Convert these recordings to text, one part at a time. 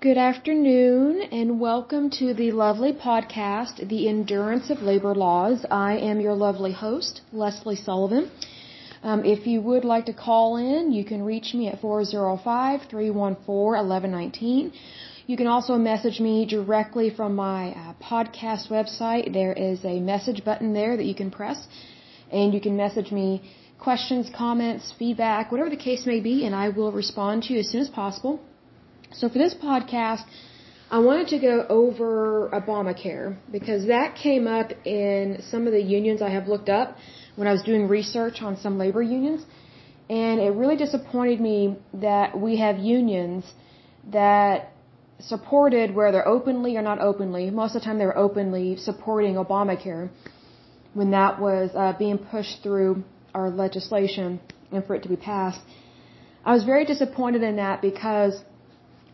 Good afternoon and welcome to the lovely podcast, The Endurance of Labor Laws. I am your lovely host, Lesley Sullivan. Um, if you would like to call in, you can reach me at 405-314-1119. You can also message me directly from my uh, podcast website. There is a message button there that you can press and you can message me questions, comments, feedback, whatever the case may be, and I will respond to you as soon as possible. So for this podcast, I wanted to go over Obamacare because that came up in some of the unions I have looked up when I was doing research on some labor unions. And it really disappointed me that we have unions that supported, whether openly or not openly, most of the time they were openly supporting Obamacare when that was uh, being pushed through our legislation and for it to be passed. I was very disappointed in that because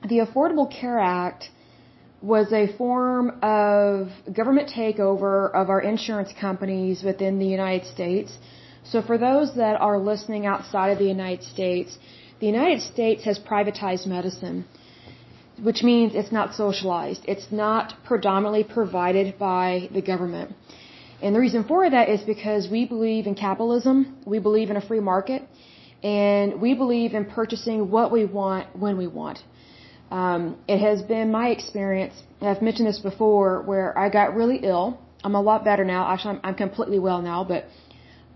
the Affordable Care Act was a form of government takeover of our insurance companies within the United States. So for those that are listening outside of the United States, the United States has privatized medicine, which means it's not socialized. It's not predominantly provided by the government. And the reason for that is because we believe in capitalism, we believe in a free market, and we believe in purchasing what we want when we want. Um, it has been my experience, I've mentioned this before, where I got really ill. I'm a lot better now. Actually, I'm, I'm completely well now, but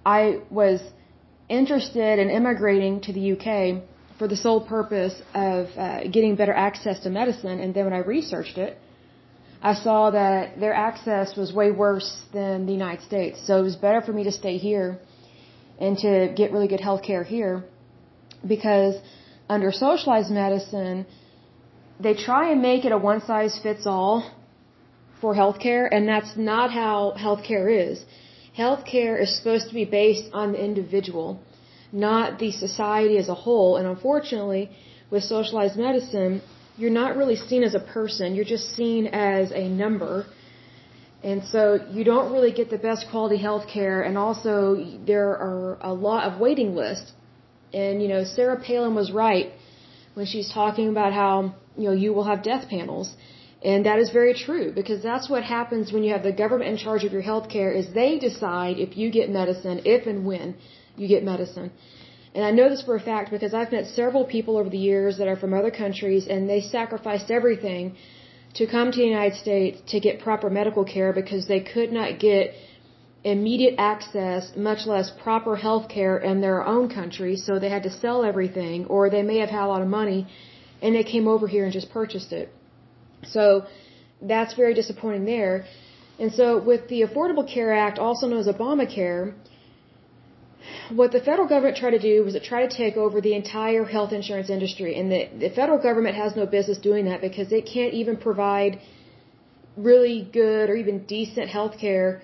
I was interested in immigrating to the UK for the sole purpose of uh, getting better access to medicine. And then when I researched it, I saw that their access was way worse than the United States. So it was better for me to stay here and to get really good health care here because under socialized medicine, they try and make it a one size fits all for healthcare, and that's not how healthcare is. Healthcare is supposed to be based on the individual, not the society as a whole. And unfortunately, with socialized medicine, you're not really seen as a person, you're just seen as a number. And so you don't really get the best quality health care, and also there are a lot of waiting lists. And, you know, Sarah Palin was right when she's talking about how you know, you will have death panels. And that is very true because that's what happens when you have the government in charge of your health care is they decide if you get medicine, if and when you get medicine. And I know this for a fact because I've met several people over the years that are from other countries and they sacrificed everything to come to the United States to get proper medical care because they could not get immediate access, much less proper health care in their own country, so they had to sell everything or they may have had a lot of money and they came over here and just purchased it. So that's very disappointing there. And so with the Affordable Care Act, also known as Obamacare, what the federal government tried to do was it tried to take over the entire health insurance industry. And the, the federal government has no business doing that because it can't even provide really good or even decent health care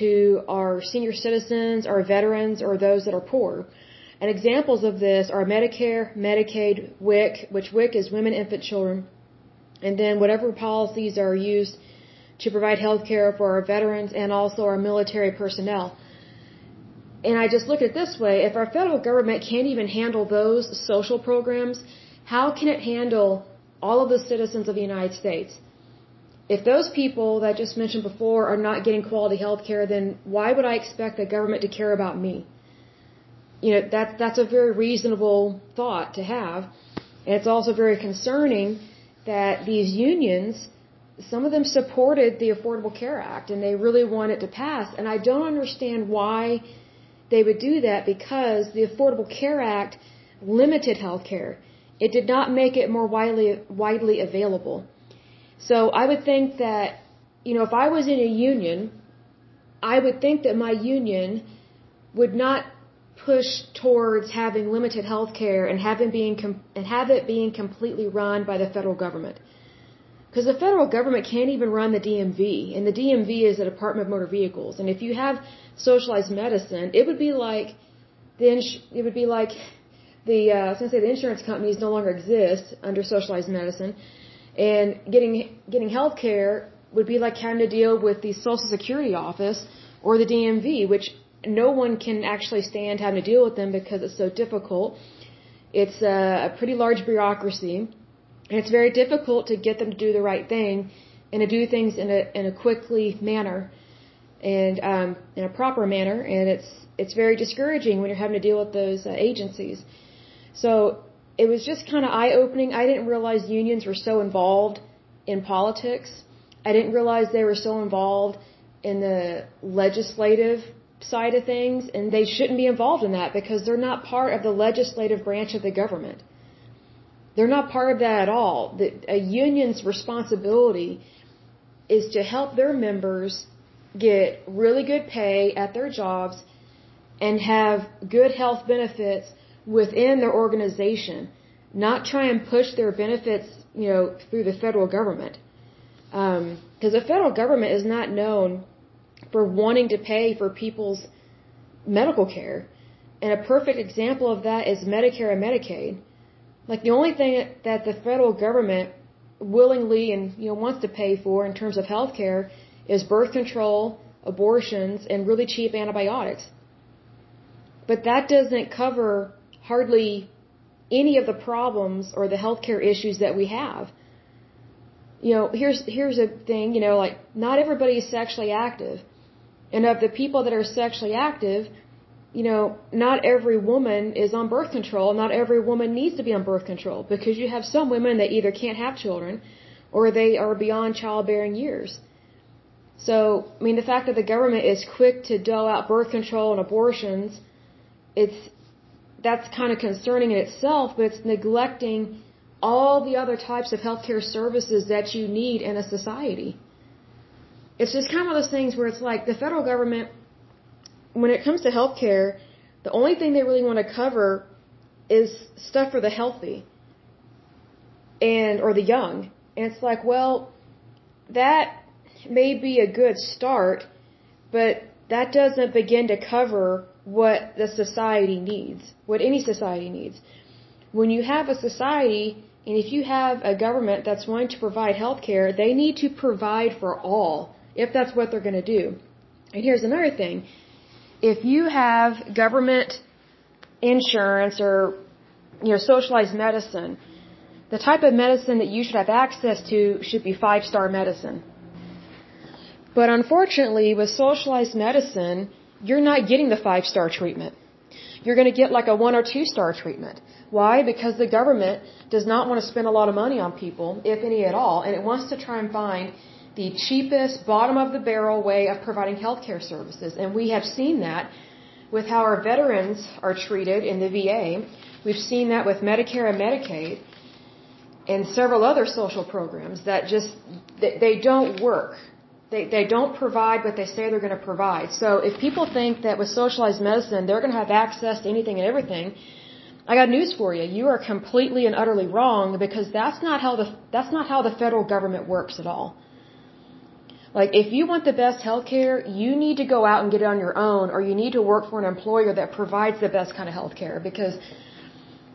to our senior citizens, our veterans, or those that are poor. And examples of this are Medicare, Medicaid, WIC, which WIC is women, infant, children, and then whatever policies are used to provide health care for our veterans and also our military personnel. And I just look at it this way, if our federal government can't even handle those social programs, how can it handle all of the citizens of the United States? If those people that I just mentioned before are not getting quality health care, then why would I expect the government to care about me? you know that that's a very reasonable thought to have. And it's also very concerning that these unions some of them supported the affordable care act and they really want it to pass. And i don't understand why they would do that because the affordable care act limited health care. It did not make it more widely widely available so i would think that you know if i was in a union i would think that my union would not push towards having limited health care and have it being and have it being completely run by the federal government. Because the federal government can't even run the DMV, and the DMV is the Department of Motor Vehicles. And if you have socialized medicine, it would be like the ins- it would be like the uh, I was gonna say the insurance companies no longer exist under socialized medicine, and getting getting health care would be like having to deal with the Social Security office or the DMV, which no one can actually stand having to deal with them because it's so difficult. It's a, pretty large bureaucracy. And it's very difficult to get them to do the right thing and to do things in a in a quickly manner and um, in a proper manner. And it's it's very discouraging when you're having to deal with those uh, agencies. So it was just kind of eye opening. I didn't realize unions were so involved in politics. I didn't realize they were so involved in the legislative side of things, and they shouldn't be involved in that because they're not part of the legislative branch of the government. They're not part of that at all. The, a union's responsibility is to help their members get really good pay at their jobs and have good health benefits within their organization, not try and push their benefits, you know, through the federal government. Because um, the federal government is not known for wanting to pay for people's medical care. And a perfect example of that is Medicare and Medicaid. Like the only thing that the federal government willingly and you know wants to pay for in terms of health care is birth control, abortions, and really cheap antibiotics. But that doesn't cover hardly any of the problems or the healthcare issues that we have. You know, here's here's a thing, you know, like not everybody is sexually active. And of the people that are sexually active, you know, not every woman is on birth control. Not every woman needs to be on birth control because you have some women that either can't have children or they are beyond childbearing years. So, I mean, the fact that the government is quick to dole out birth control and abortions, it's, that's kind of concerning in itself, but it's neglecting all the other types of healthcare services that you need in a society it's just kind of one of those things where it's like the federal government, when it comes to healthcare, the only thing they really want to cover is stuff for the healthy and or the young. And it's like, well, that may be a good start, but that doesn't begin to cover what the society needs, what any society needs. When you have a society and if you have a government that's wanting to provide health care, they need to provide for all if that's what they're going to do. And here's another thing. If you have government insurance or, you know, socialized medicine, the type of medicine that you should have access to should be five star medicine. But unfortunately, with socialized medicine, you're not getting the five star treatment. You're going to get like a one or two star treatment. Why? Because the government does not want to spend a lot of money on people, if any at all, and it wants to try and find the cheapest, bottom of the barrel way of providing healthcare services. And we have seen that with how our veterans are treated in the VA. We've seen that with Medicare and Medicaid and several other social programs that just, they, they don't work. They, they don't provide what they say they're going to provide. So if people think that with socialized medicine they're going to have access to anything and everything, I got news for you. You are completely and utterly wrong because that's not how the that's not how the federal government works at all. Like, if you want the best healthcare, you need to go out and get it on your own, or you need to work for an employer that provides the best kind of healthcare. Because,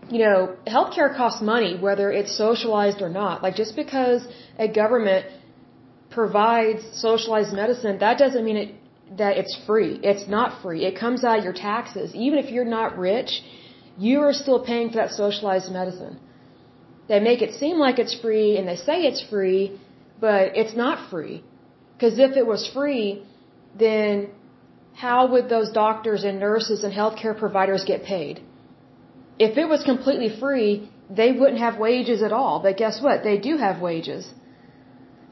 you know, healthcare costs money, whether it's socialized or not. Like, just because a government provides socialized medicine, that doesn't mean it, that it's free. It's not free. It comes out of your taxes. Even if you're not rich, you are still paying for that socialized medicine. They make it seem like it's free and they say it's free, but it's not free. Because if it was free, then how would those doctors and nurses and healthcare providers get paid? If it was completely free, they wouldn't have wages at all. But guess what? They do have wages.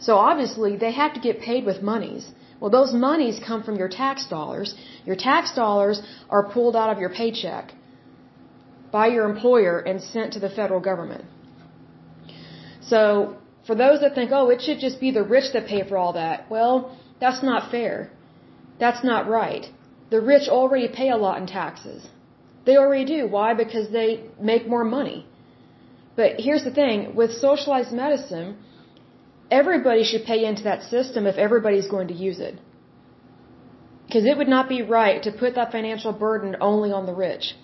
So obviously, they have to get paid with monies. Well, those monies come from your tax dollars. Your tax dollars are pulled out of your paycheck by your employer and sent to the federal government. So for those that think, oh, it should just be the rich that pay for all that, well, that's not fair. That's not right. The rich already pay a lot in taxes. They already do. Why? Because they make more money. But here's the thing with socialized medicine, everybody should pay into that system if everybody's going to use it. Because it would not be right to put that financial burden only on the rich.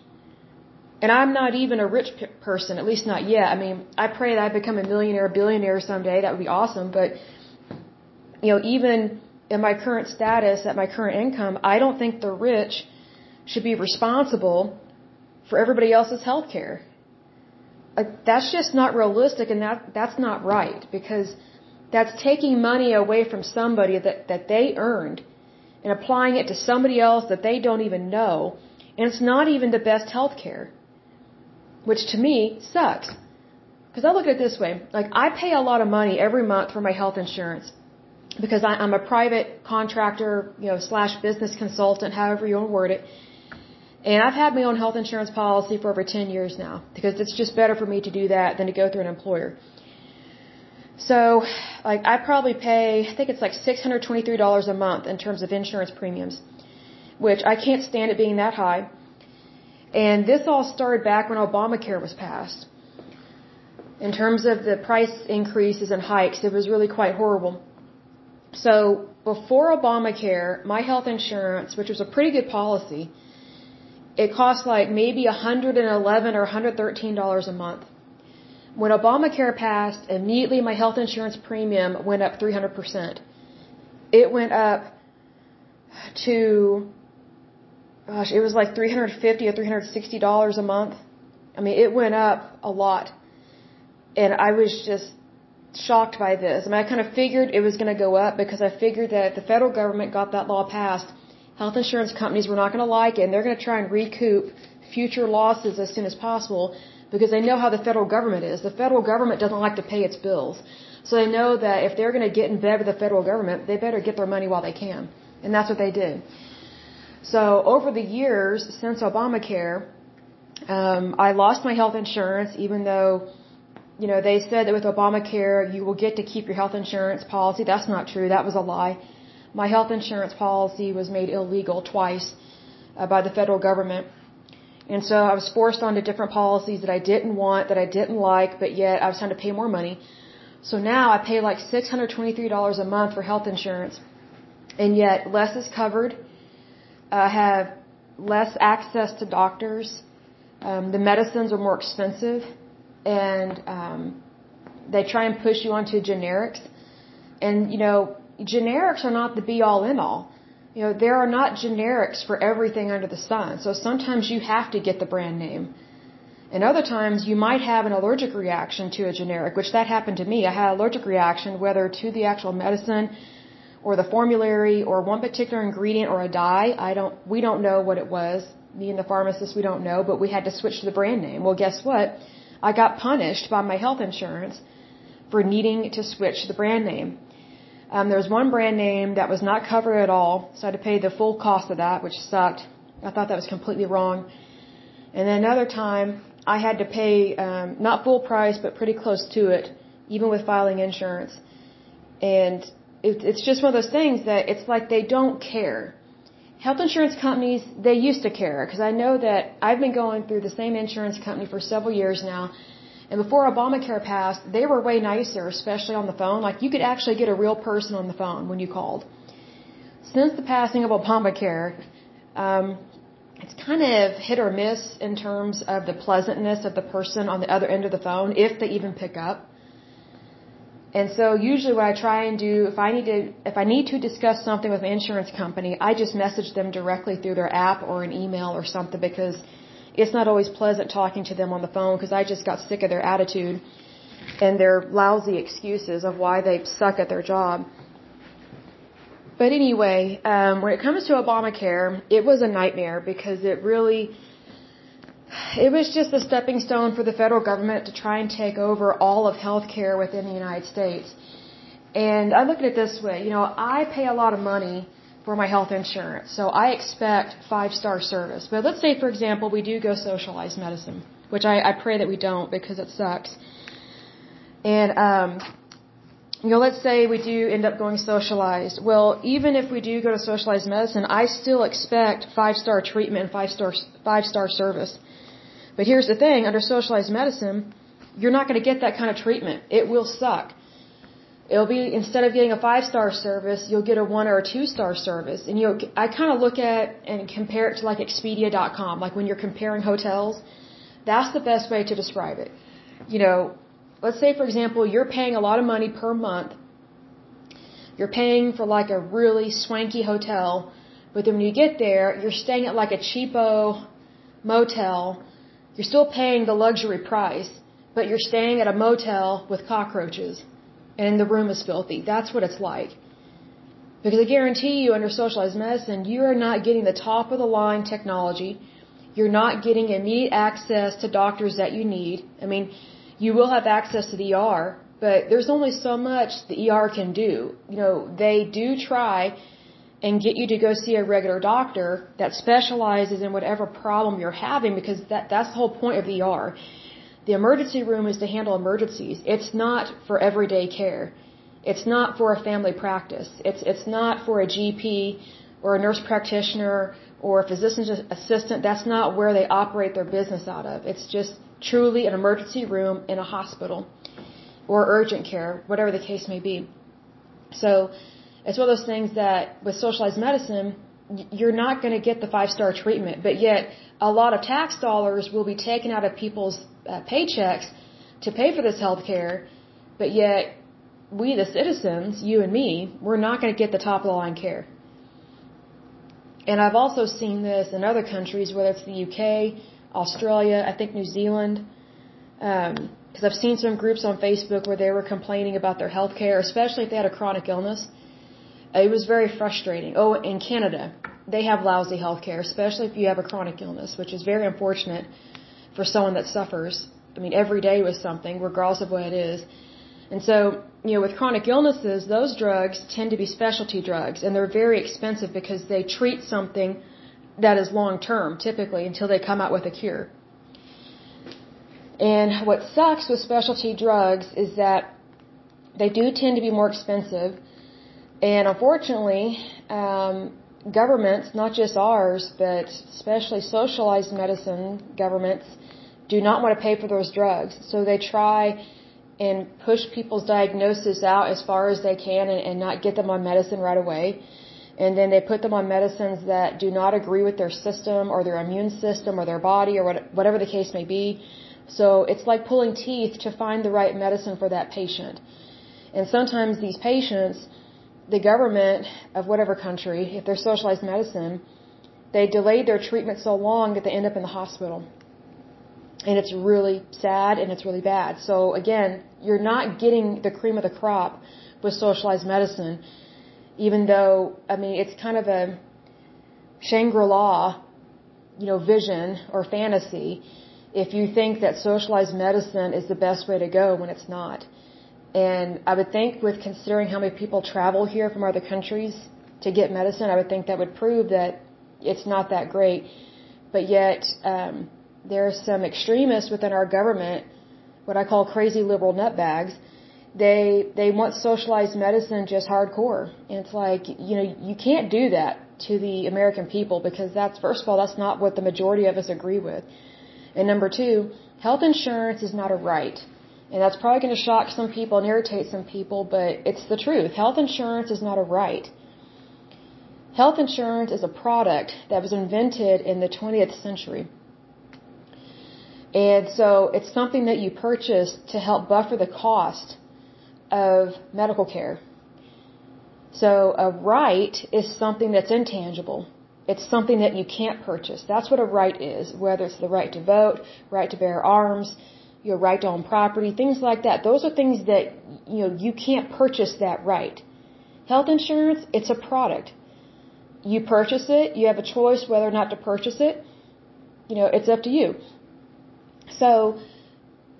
And I'm not even a rich person, at least not yet. I mean, I pray that I become a millionaire, a billionaire someday. That would be awesome. But, you know, even in my current status, at my current income, I don't think the rich should be responsible for everybody else's health care. like that's just not realistic and that that's not right because that's taking money away from somebody that that they earned and applying it to somebody else that they don't even know. And it's not even the best health care which to me sucks. Because I look at it this way like I pay a lot of money every month for my health insurance because I, I'm a private contractor you know slash business consultant however you want to word it. And I've had my own health insurance policy for over 10 years now because it's just better for me to do that than to go through an employer. So, like, I probably pay, I think it's like $623 a month in terms of insurance premiums, which I can't stand it being that high. And this all started back when Obamacare was passed. In terms of the price increases and hikes, it was really quite horrible. So, before Obamacare, my health insurance, which was a pretty good policy, it cost like maybe 111 or 113 dollars a month. When Obamacare passed, immediately my health insurance premium went up 300%. It went up to gosh, it was like 350 or 360 dollars a month. I mean, it went up a lot. And I was just shocked by this. I mean, I kind of figured it was going to go up because I figured that the federal government got that law passed health insurance companies were not going to like it and they're going to try and recoup future losses as soon as possible because they know how the federal government is. The federal government doesn't like to pay its bills. So they know that if they're going to get in bed with the federal government, they better get their money while they can. And that's what they did. So over the years since Obamacare, um, I lost my health insurance even though, you know, they said that with Obamacare you will get to keep your health insurance policy. That's not true. That was a lie my health insurance policy was made illegal twice uh, by the federal government. And so I was forced onto different policies that I didn't want, that I didn't like, but yet I was having to pay more money. So now I pay like $623 a month for health insurance. And yet less is covered. I have less access to doctors. Um, the medicines are more expensive. And um, they try and push you onto generics. And, you know, generics are not the be all end all. You know, there are not generics for everything under the sun. So sometimes you have to get the brand name. And other times you might have an allergic reaction to a generic, which that happened to me. I had an allergic reaction whether to the actual medicine or the formulary or one particular ingredient or a dye. I don't, we don't know what it was. Me and the pharmacist, we don't know, but we had to switch to the brand name. Well, guess what? I got punished by my health insurance for needing to switch the brand name. Um, there was one brand name that was not covered at all, so I had to pay the full cost of that, which sucked. I thought that was completely wrong. And then another time, I had to pay um, not full price, but pretty close to it, even with filing insurance. And it, it's just one of those things that it's like they don't care. Health insurance companies, they used to care because I know that I've been going through the same insurance company for several years now and before Obamacare passed, they were way nicer, especially on the phone. Like you could actually get a real person on the phone when you called. Since the passing of Obamacare, um, it's kind of hit or miss in terms of the pleasantness of the person on the other end of the phone, if they even pick up. And so usually what I try and do, if I need to, if I need to discuss something with an insurance company, I just message them directly through their app or an email or something because it's not always pleasant talking to them on the phone because I just got sick of their attitude and their lousy excuses of why they suck at their job. But anyway, um, when it comes to Obamacare, it was a nightmare because it really, it was just a stepping stone for the federal government to try and take over all of healthcare within the United States. And I look at it this way, you know, I pay a lot of money for my health insurance. So I expect five star service. But let's say, for example, we do go socialized medicine, which I, I pray that we don't because it sucks. And, um, you know, let's say we do end up going socialized. Well, even if we do go to socialized medicine, I still expect five star treatment and five star, five star service. But here's the thing, under socialized medicine, you're not going to get that kind of treatment. It will suck. It'll be instead of getting a five star service, you'll get a one or a two star service. And you, I kind of look at and compare it to like Expedia.com, like when you're comparing hotels. That's the best way to describe it. You know, let's say for example, you're paying a lot of money per month. You're paying for like a really swanky hotel, but then when you get there, you're staying at like a cheapo motel. You're still paying the luxury price but you're staying at a motel with cockroaches and the room is filthy. That's what it's like. Because I guarantee you, under socialized medicine, you are not getting the top of the line technology. You're not getting immediate access to doctors that you need. I mean, you will have access to the ER, but there's only so much the ER can do. You know, they do try and get you to go see a regular doctor that specializes in whatever problem you're having because that that's the whole point of the ER. The emergency room is to handle emergencies. It's not for everyday care. It's not for a family practice. It's it's not for a GP or a nurse practitioner or a physician's assistant. That's not where they operate their business out of. It's just truly an emergency room in a hospital or urgent care, whatever the case may be. So it's one of those things that with socialized medicine, you're not going to get the five star treatment, but yet a lot of tax dollars will be taken out of people's uh, paychecks to pay for this health care, but yet we, the citizens, you and me, we're not going to get the top of the line care. And I've also seen this in other countries, whether it's the UK, Australia, I think New Zealand, because um, I've seen some groups on Facebook where they were complaining about their health care, especially if they had a chronic illness. It was very frustrating. Oh, in Canada, they have lousy health care, especially if you have a chronic illness, which is very unfortunate for someone that suffers. I mean, every day with something, regardless of what it is. And so, you know, with chronic illnesses, those drugs tend to be specialty drugs, and they're very expensive because they treat something that is long term, typically, until they come out with a cure. And what sucks with specialty drugs is that they do tend to be more expensive, and unfortunately, um, governments, not just ours, but especially socialized medicine governments, do not want to pay for those drugs. So they try and push people's diagnosis out as far as they can and, and not get them on medicine right away. And then they put them on medicines that do not agree with their system or their immune system or their body or what, whatever the case may be. So it's like pulling teeth to find the right medicine for that patient. And sometimes these patients, the government of whatever country, if they're socialized medicine, they delayed their treatment so long that they end up in the hospital and it's really sad and it's really bad. So again, you're not getting the cream of the crop with socialized medicine, even though I mean it's kind of a Shangri-La, you know, vision or fantasy if you think that socialized medicine is the best way to go when it's not. And I would think with considering how many people travel here from other countries to get medicine, I would think that would prove that it's not that great. But yet, um, there are some extremists within our government, what I call crazy liberal nutbags. They they want socialized medicine just hardcore, and it's like you know you can't do that to the American people because that's first of all that's not what the majority of us agree with, and number two, health insurance is not a right. And that's probably going to shock some people and irritate some people, but it's the truth. Health insurance is not a right. Health insurance is a product that was invented in the 20th century. And so it's something that you purchase to help buffer the cost of medical care. So a right is something that's intangible. It's something that you can't purchase. That's what a right is, whether it's the right to vote, right to bear arms, your right to own property, things like that. Those are things that, you know, you can't purchase that right. Health insurance, it's a product. You purchase it, you have a choice whether or not to purchase it. You know, it's up to you. So,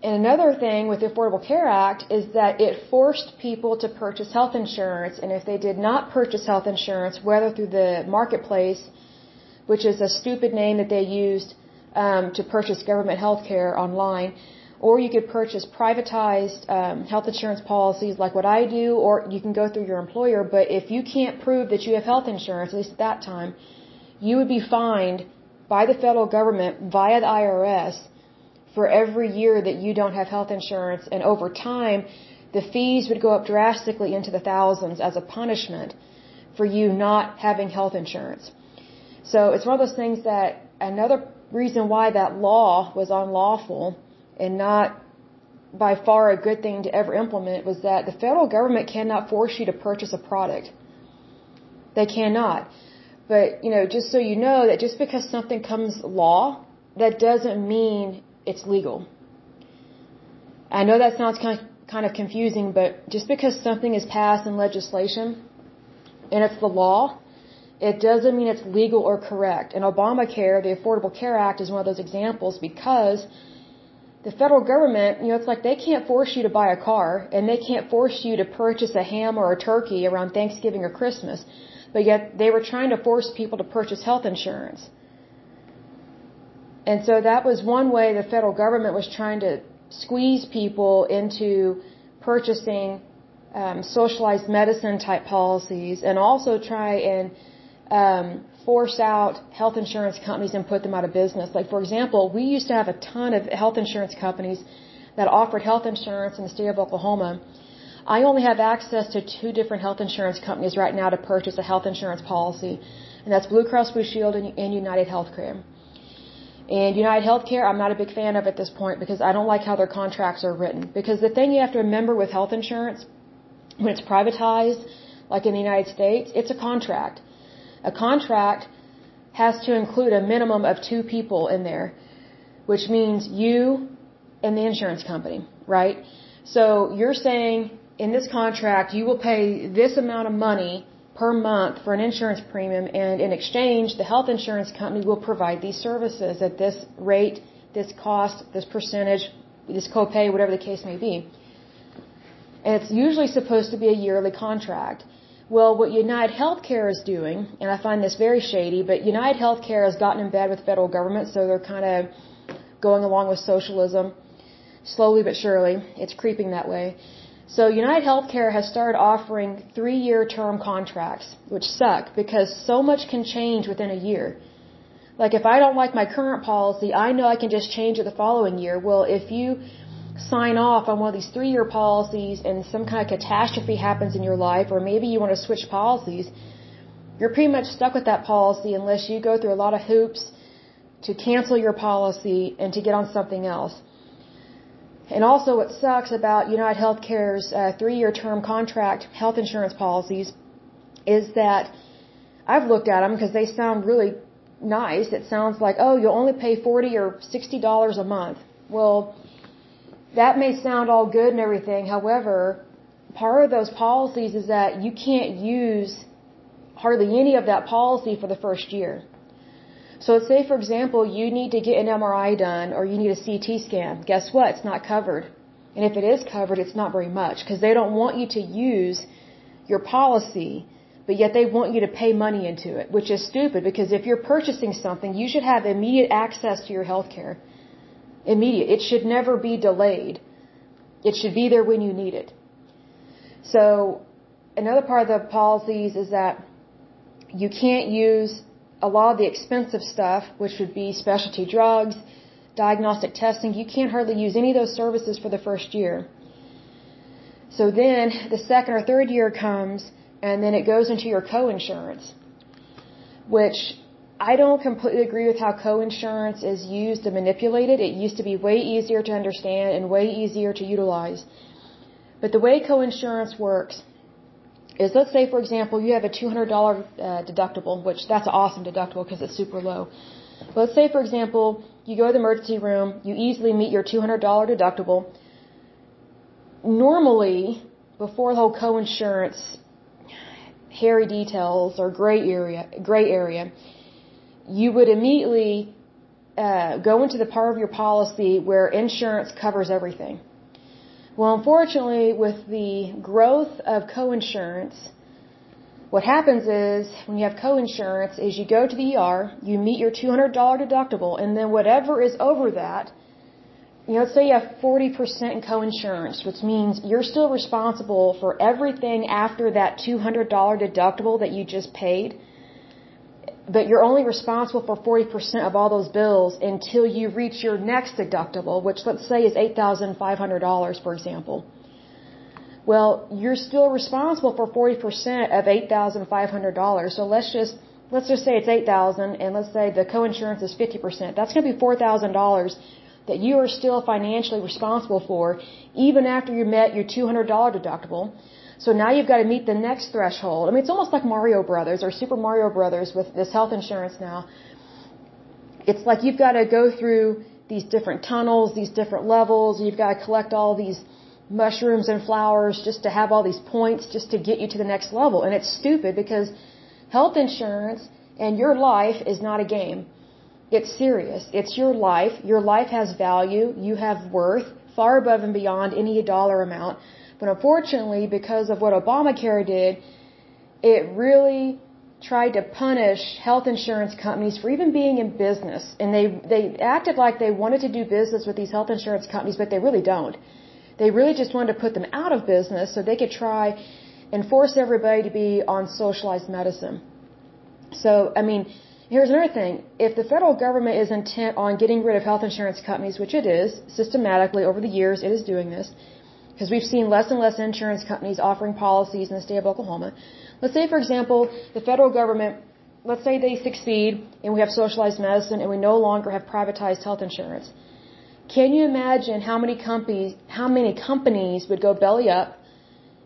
and another thing with the Affordable Care Act is that it forced people to purchase health insurance, and if they did not purchase health insurance, whether through the marketplace, which is a stupid name that they used um, to purchase government health care online, or you could purchase privatized um, health insurance policies like what I do, or you can go through your employer. But if you can't prove that you have health insurance, at least at that time, you would be fined by the federal government via the IRS for every year that you don't have health insurance. And over time, the fees would go up drastically into the thousands as a punishment for you not having health insurance. So it's one of those things that another reason why that law was unlawful and not by far a good thing to ever implement was that the federal government cannot force you to purchase a product. They cannot. But, you know, just so you know that just because something comes law, that doesn't mean it's legal. I know that sounds kind of, kind of confusing, but just because something is passed in legislation and it's the law, it doesn't mean it's legal or correct. And Obamacare, the Affordable Care Act, is one of those examples because the federal government, you know, it's like they can't force you to buy a car and they can't force you to purchase a ham or a turkey around Thanksgiving or Christmas. But yet they were trying to force people to purchase health insurance. And so that was one way the federal government was trying to squeeze people into purchasing um, socialized medicine type policies and also try and um, force out health insurance companies and put them out of business. Like, for example, we used to have a ton of health insurance companies that offered health insurance in the state of Oklahoma. I only have access to two different health insurance companies right now to purchase a health insurance policy, and that's Blue Cross Blue Shield and, United Healthcare. And United Healthcare, I'm not a big fan of at this point because I don't like how their contracts are written. Because the thing you have to remember with health insurance, when it's privatized, like in the United States, it's a contract. A contract has to include a minimum of two people in there, which means you and the insurance company, right? So you're saying in this contract you will pay this amount of money per month for an insurance premium, and in exchange, the health insurance company will provide these services at this rate, this cost, this percentage, this copay, whatever the case may be. And it's usually supposed to be a yearly contract. Well, what United Healthcare is doing, and I find this very shady, but United Healthcare has gotten in bed with federal government, so they're kind of going along with socialism slowly but surely. It's creeping that way. So United Healthcare has started offering three-year term contracts, which suck because so much can change within a year. Like if I don't like my current policy, I know I can just change it the following year. Well, if you sign off on one of these three-year policies and some kind of catastrophe happens in your life, or maybe you want to switch policies, you're pretty much stuck with that policy unless you go through a lot of hoops to cancel your policy and to get on something else. And also what sucks about United Healthcare's uh, three-year term contract health insurance policies is that I've looked at them because they sound really nice. It sounds like, oh, you'll only pay 40 or $60 a month. Well, that may sound all good and everything. However, part of those policies is that you can't use hardly any of that policy for the first year. So let's say, for example, you need to get an MRI done or you need a CT scan. Guess what? It's not covered. And if it is covered, it's not very much because they don't want you to use your policy, but yet they want you to pay money into it, which is stupid because if you're purchasing something, you should have immediate access to your health care. Immediate. It should never be delayed. It should be there when you need it. So another part of the policies is that you can't use a lot of the expensive stuff, which would be specialty drugs, diagnostic testing, you can't hardly use any of those services for the first year. So then the second or third year comes and then it goes into your co-insurance, which I don't completely agree with how co-insurance is used and manipulated. It used to be way easier to understand and way easier to utilize. But the way co-insurance works is let's say, for example, you have a $200 uh, deductible, which that's an awesome deductible because it's super low. But let's say, for example, you go to the emergency room, you easily meet your $200 deductible. Normally, before the whole co-insurance hairy details or gray area, gray area, you would immediately uh, go into the part of your policy where insurance covers everything. Well, unfortunately, with the growth of coinsurance, what happens is when you have coinsurance is you go to the ER, you meet your $200 deductible, and then whatever is over that, you know, let's say you have 40% in coinsurance, which means you're still responsible for everything after that $200 deductible that you just paid but you're only responsible for 40% of all those bills until you reach your next deductible, which let's say is $8,500, for example. Well, you're still responsible for 40% of $8,500. So let's just, let's just say it's 8,000 and let's say the coinsurance is 50%. That's going to be $4,000 that you are still financially responsible for even after you met your $200 deductible. So now you've got to meet the next threshold. I mean, it's almost like Mario Brothers or Super Mario Brothers with this health insurance now. It's like you've got to go through these different tunnels, these different levels. And you've got to collect all these mushrooms and flowers just to have all these points just to get you to the next level. And it's stupid because health insurance and your life is not a game. It's serious. It's your life. Your life has value. You have worth far above and beyond any dollar amount. But unfortunately, because of what Obamacare did, it really tried to punish health insurance companies for even being in business. And they, they acted like they wanted to do business with these health insurance companies, but they really don't. They really just wanted to put them out of business so they could try and force everybody to be on socialized medicine. So, I mean, here's another thing. If the federal government is intent on getting rid of health insurance companies, which it is, systematically over the years it is doing this, because we've seen less and less insurance companies offering policies in the state of Oklahoma. Let's say, for example, the federal government, let's say they succeed and we have socialized medicine and we no longer have privatized health insurance. Can you imagine how many companies, how many companies would go belly up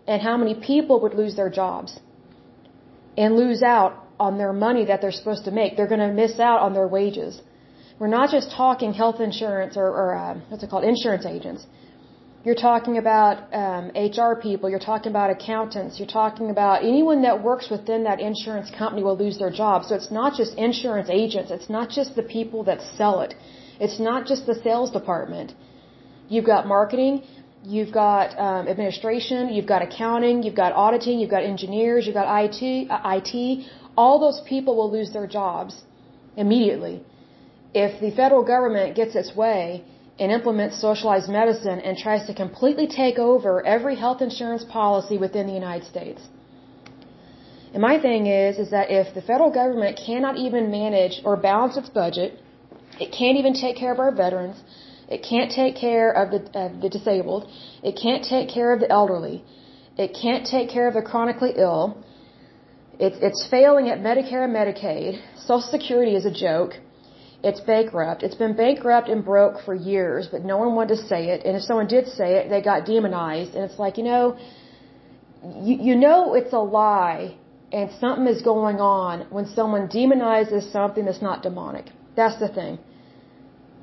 and how many people would lose their jobs and lose out on their money that they're supposed to make? They're going to miss out on their wages. We're not just talking health insurance or, or uh, what's it called, insurance agents. You're talking about um, HR people. You're talking about accountants. You're talking about anyone that works within that insurance company will lose their job. So it's not just insurance agents. It's not just the people that sell it. It's not just the sales department. You've got marketing, you've got um, administration, you've got accounting, you've got auditing, you've got engineers, you've got IT. Uh, IT. All those people will lose their jobs immediately if the federal government gets its way and implements socialized medicine and tries to completely take over every health insurance policy within the United States. And my thing is, is that if the federal government cannot even manage or balance its budget, it can't even take care of our veterans. It can't take care of the, the disabled. It can't take care of the elderly. It can't take care of the chronically ill. It's, it's failing at Medicare and Medicaid. Social Security is a joke. It's bankrupt. It's been bankrupt and broke for years, but no one wanted to say it. And if someone did say it, they got demonized. And it's like, you know, you, you know it's a lie and something is going on when someone demonizes something that's not demonic. That's the thing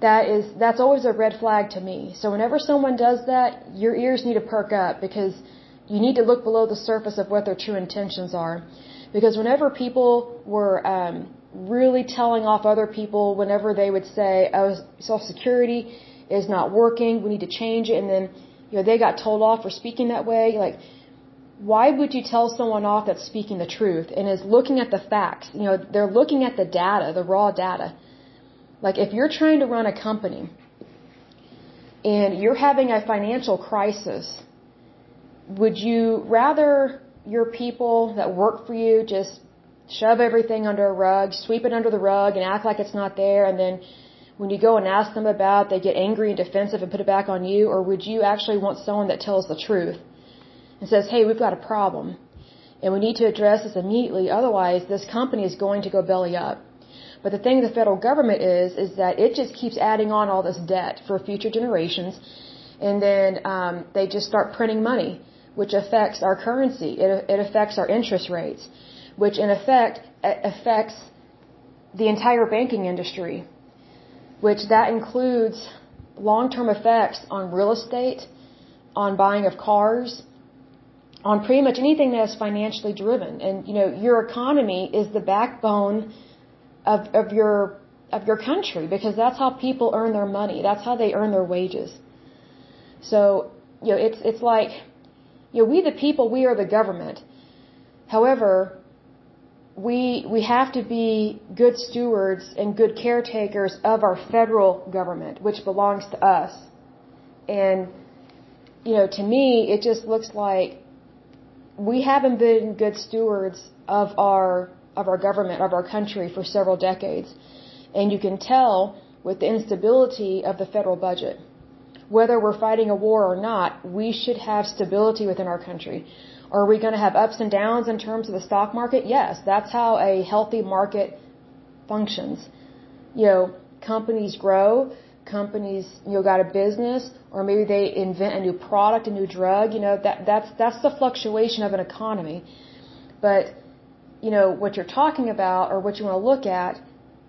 that is that's always a red flag to me. So whenever someone does that, your ears need to perk up because you need to look below the surface of what their true intentions are. Because whenever people were um, really telling off other people, whenever they would say, "Oh, Social Security is not working, we need to change it," and then you know they got told off for speaking that way, like. Why would you tell someone off that's speaking the truth and is looking at the facts? You know, they're looking at the data, the raw data. Like if you're trying to run a company and you're having a financial crisis, would you rather your people that work for you just shove everything under a rug, sweep it under the rug and act like it's not there and then when you go and ask them about they get angry and defensive and put it back on you or would you actually want someone that tells the truth and says, "Hey, we've got a problem and we need to address this immediately otherwise this company is going to go belly up." But the thing the federal government is, is that it just keeps adding on all this debt for future generations. And then um, they just start printing money, which affects our currency. It, it affects our interest rates, which in effect uh, affects the entire banking industry, which that includes long-term effects on real estate, on buying of cars, on pretty much anything that is financially driven. And, you know, your economy is the backbone of, of your of your country because that's how people earn their money. That's how they earn their wages. So, you know, it's it's like you know, we the people, we are the government. However, we we have to be good stewards and good caretakers of our federal government, which belongs to us. And you know, to me, it just looks like we haven't been good stewards of our of our government, of our country for several decades. And you can tell with the instability of the federal budget. Whether we're fighting a war or not, we should have stability within our country. Are we going to have ups and downs in terms of the stock market? Yes, that's how a healthy market functions. You know, companies grow, companies you know got a business, or maybe they invent a new product, a new drug. You know that that's that's the fluctuation of an economy. But you know, what you're talking about or what you want to look at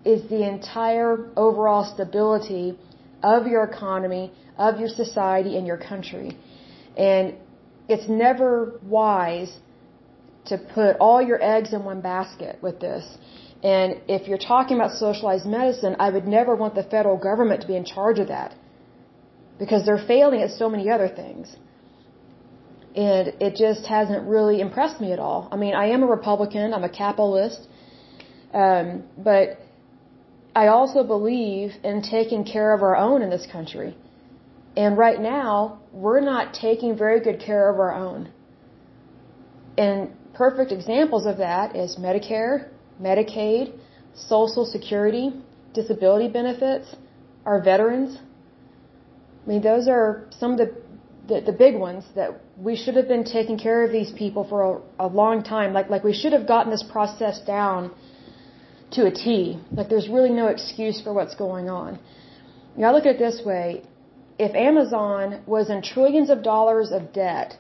is the entire overall stability of your economy, of your society, and your country. And it's never wise to put all your eggs in one basket with this. And if you're talking about socialized medicine, I would never want the federal government to be in charge of that. Because they're failing at so many other things. And it just hasn't really impressed me at all. I mean, I am a Republican, I'm a capitalist, um, but I also believe in taking care of our own in this country. And right now, we're not taking very good care of our own. And perfect examples of that is Medicare, Medicaid, Social Security, disability benefits, our veterans. I mean, those are some of the, the, the big ones that we should have been taking care of these people for a, a long time. Like, like we should have gotten this process down to a T. Like there's really no excuse for what's going on. You know, I look at it this way. If Amazon was in trillions of dollars of debt,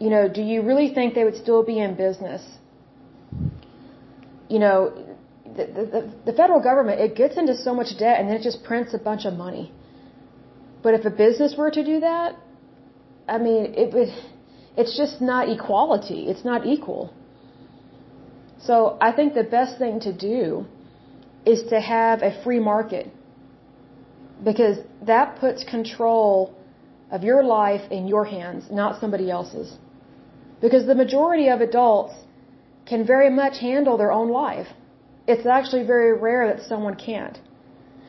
you know, do you really think they would still be in business? You know, the, the, the federal government, it gets into so much debt and then it just prints a bunch of money. But if a business were to do that, I mean, it would, it's just not equality. It's not equal. So I think the best thing to do is to have a free market because that puts control of your life in your hands, not somebody else's. Because the majority of adults can very much handle their own life. It's actually very rare that someone can't.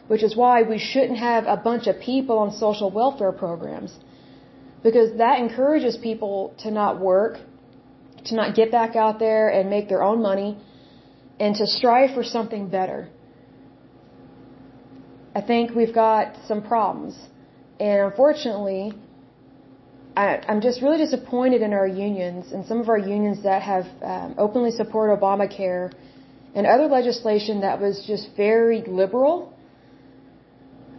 Which is why we shouldn't have a bunch of people on social welfare programs. Because that encourages people to not work, to not get back out there and make their own money and to strive for something better. I think we've got some problems. And unfortunately, I, I'm just really disappointed in our unions and some of our unions that have um, openly supported Obamacare and other legislation that was just very liberal.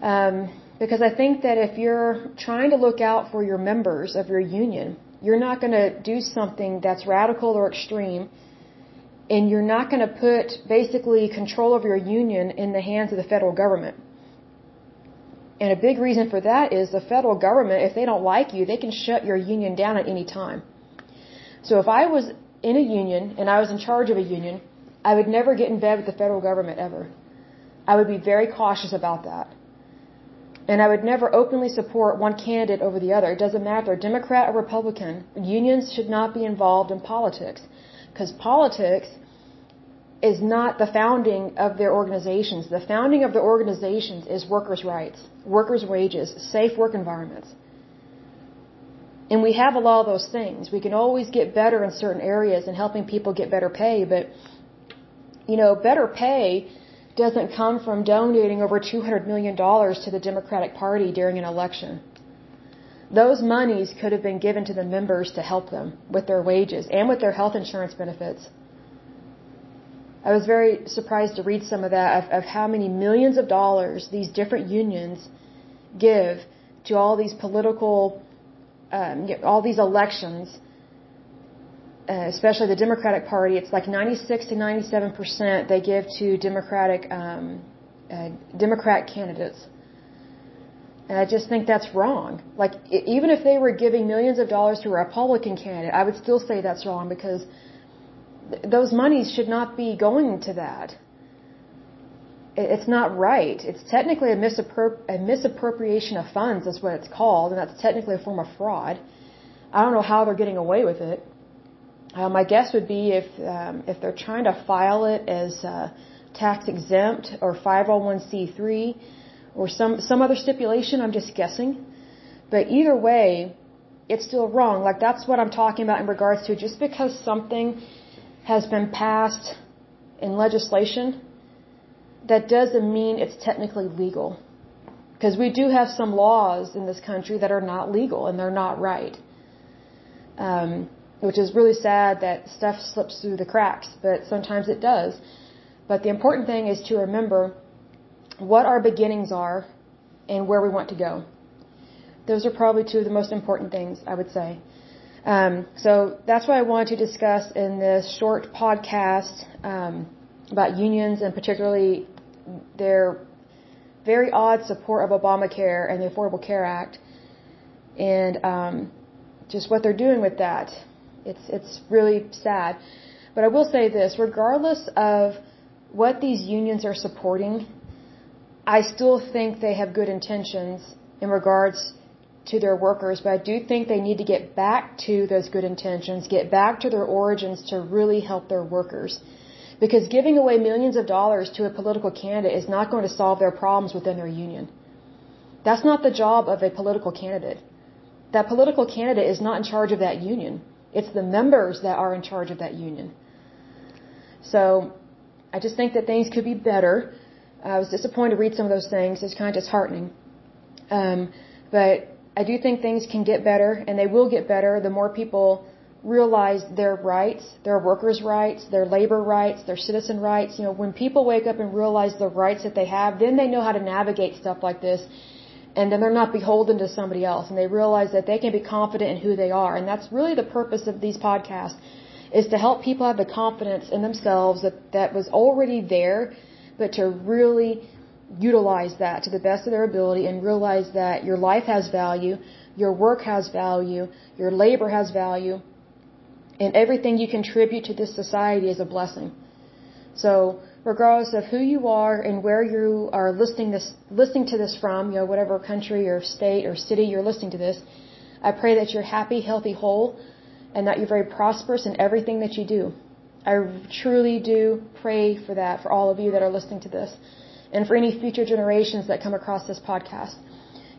Um, because I think that if you're trying to look out for your members of your union, you're not going to do something that's radical or extreme, and you're not going to put basically control of your union in the hands of the federal government. And a big reason for that is the federal government, if they don't like you, they can shut your union down at any time. So if I was in a union and I was in charge of a union, I would never get in bed with the federal government ever. I would be very cautious about that. And I would never openly support one candidate over the other. It doesn't matter, Democrat or Republican. Unions should not be involved in politics. Because politics is not the founding of their organizations. The founding of the organizations is workers' rights, workers' wages, safe work environments. And we have a lot of those things. We can always get better in certain areas and helping people get better pay, but, you know, better pay doesn't come from donating over $200 million to the Democratic Party during an election. Those monies could have been given to the members to help them with their wages and with their health insurance benefits. I was very surprised to read some of that of, of how many millions of dollars these different unions give to all these political, um, all these elections uh, especially the Democratic Party, it's like 96 to 97 percent they give to Democratic um, uh, Democrat candidates. And I just think that's wrong. Like, even if they were giving millions of dollars to a Republican candidate, I would still say that's wrong because th- those monies should not be going to that. It's not right. It's technically a, a misappropriation of funds, that's what it's called, and that's technically a form of fraud. I don't know how they're getting away with it. Uh, my guess would be if um, if they're trying to file it as uh, tax exempt or 501c3 or some some other stipulation. I'm just guessing, but either way, it's still wrong. Like that's what I'm talking about in regards to just because something has been passed in legislation, that doesn't mean it's technically legal. Because we do have some laws in this country that are not legal and they're not right. Um, which is really sad that stuff slips through the cracks, but sometimes it does. But the important thing is to remember what our beginnings are and where we want to go. Those are probably two of the most important things, I would say. Um, so that's what I wanted to discuss in this short podcast um, about unions and particularly their very odd support of Obamacare and the Affordable Care Act, and um, just what they're doing with that. It's it's really sad. But I will say this: regardless of what these unions are supporting, I still think they have good intentions in regards to their workers, but I do think they need to get back to those good intentions, get back to their origins to really help their workers. Because giving away millions of dollars to a political candidate is not going to solve their problems within their union. That's not the job of a political candidate. That political candidate is not in charge of that union. It's the members that are in charge of that union. So, I just think that things could be better. I was disappointed to read some of those things. It's kind of disheartening. Um, but I do think things can get better, and they will get better the more people realize their rights, their workers' rights, their labor rights, their citizen rights. You know, when people wake up and realize the rights that they have, then they know how to navigate stuff like this, and then they're not beholden to somebody else, and they realize that they can be confident in who they are. And that's really the purpose of these podcasts, is to help people have the confidence in themselves that that was already there, but to really utilize that to the best of their ability and realize that your life has value, your work has value, your labor has value, and everything you contribute to this society is a blessing. So, regardless of who you are and where you are listening this listening to this from, you know, whatever country or state or city you're listening to this, I pray that you're happy, healthy, whole, and that you're very prosperous in everything that you do. I truly do pray for that for all of you that are listening to this and for any future generations that come across this podcast.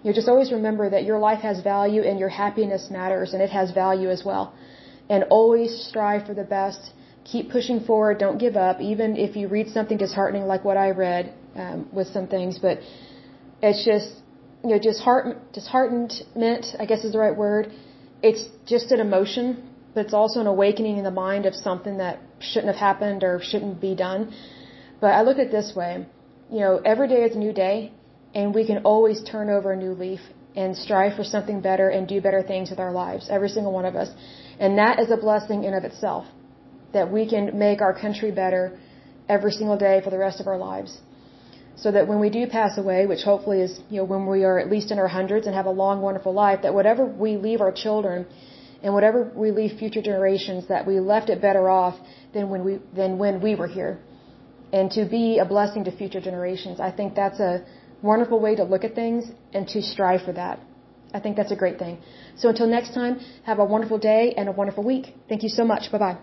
You know, just always remember that your life has value and your happiness matters and it has value as well. And always strive for the best. Keep pushing forward. Don't give up, even if you read something disheartening like what I read um, with some things. But it's just, you know, disheart- disheartenment, I guess is the right word. It's just an emotion, but it's also an awakening in the mind of something that shouldn't have happened or shouldn't be done. But I look at it this way you know, every day is a new day, and we can always turn over a new leaf and strive for something better and do better things with our lives, every single one of us. And that is a blessing in of itself, that we can make our country better every single day for the rest of our lives. So that when we do pass away, which hopefully is, you know, when we are at least in our hundreds and have a long, wonderful life, that whatever we leave our children and whatever we leave future generations, that we left it better off than when we, than when we were here and to be a blessing to future generations. I think that's a wonderful way to look at things and to strive for that. I think that's a great thing. So until next time, have a wonderful day and a wonderful week. Thank you so much. Bye bye.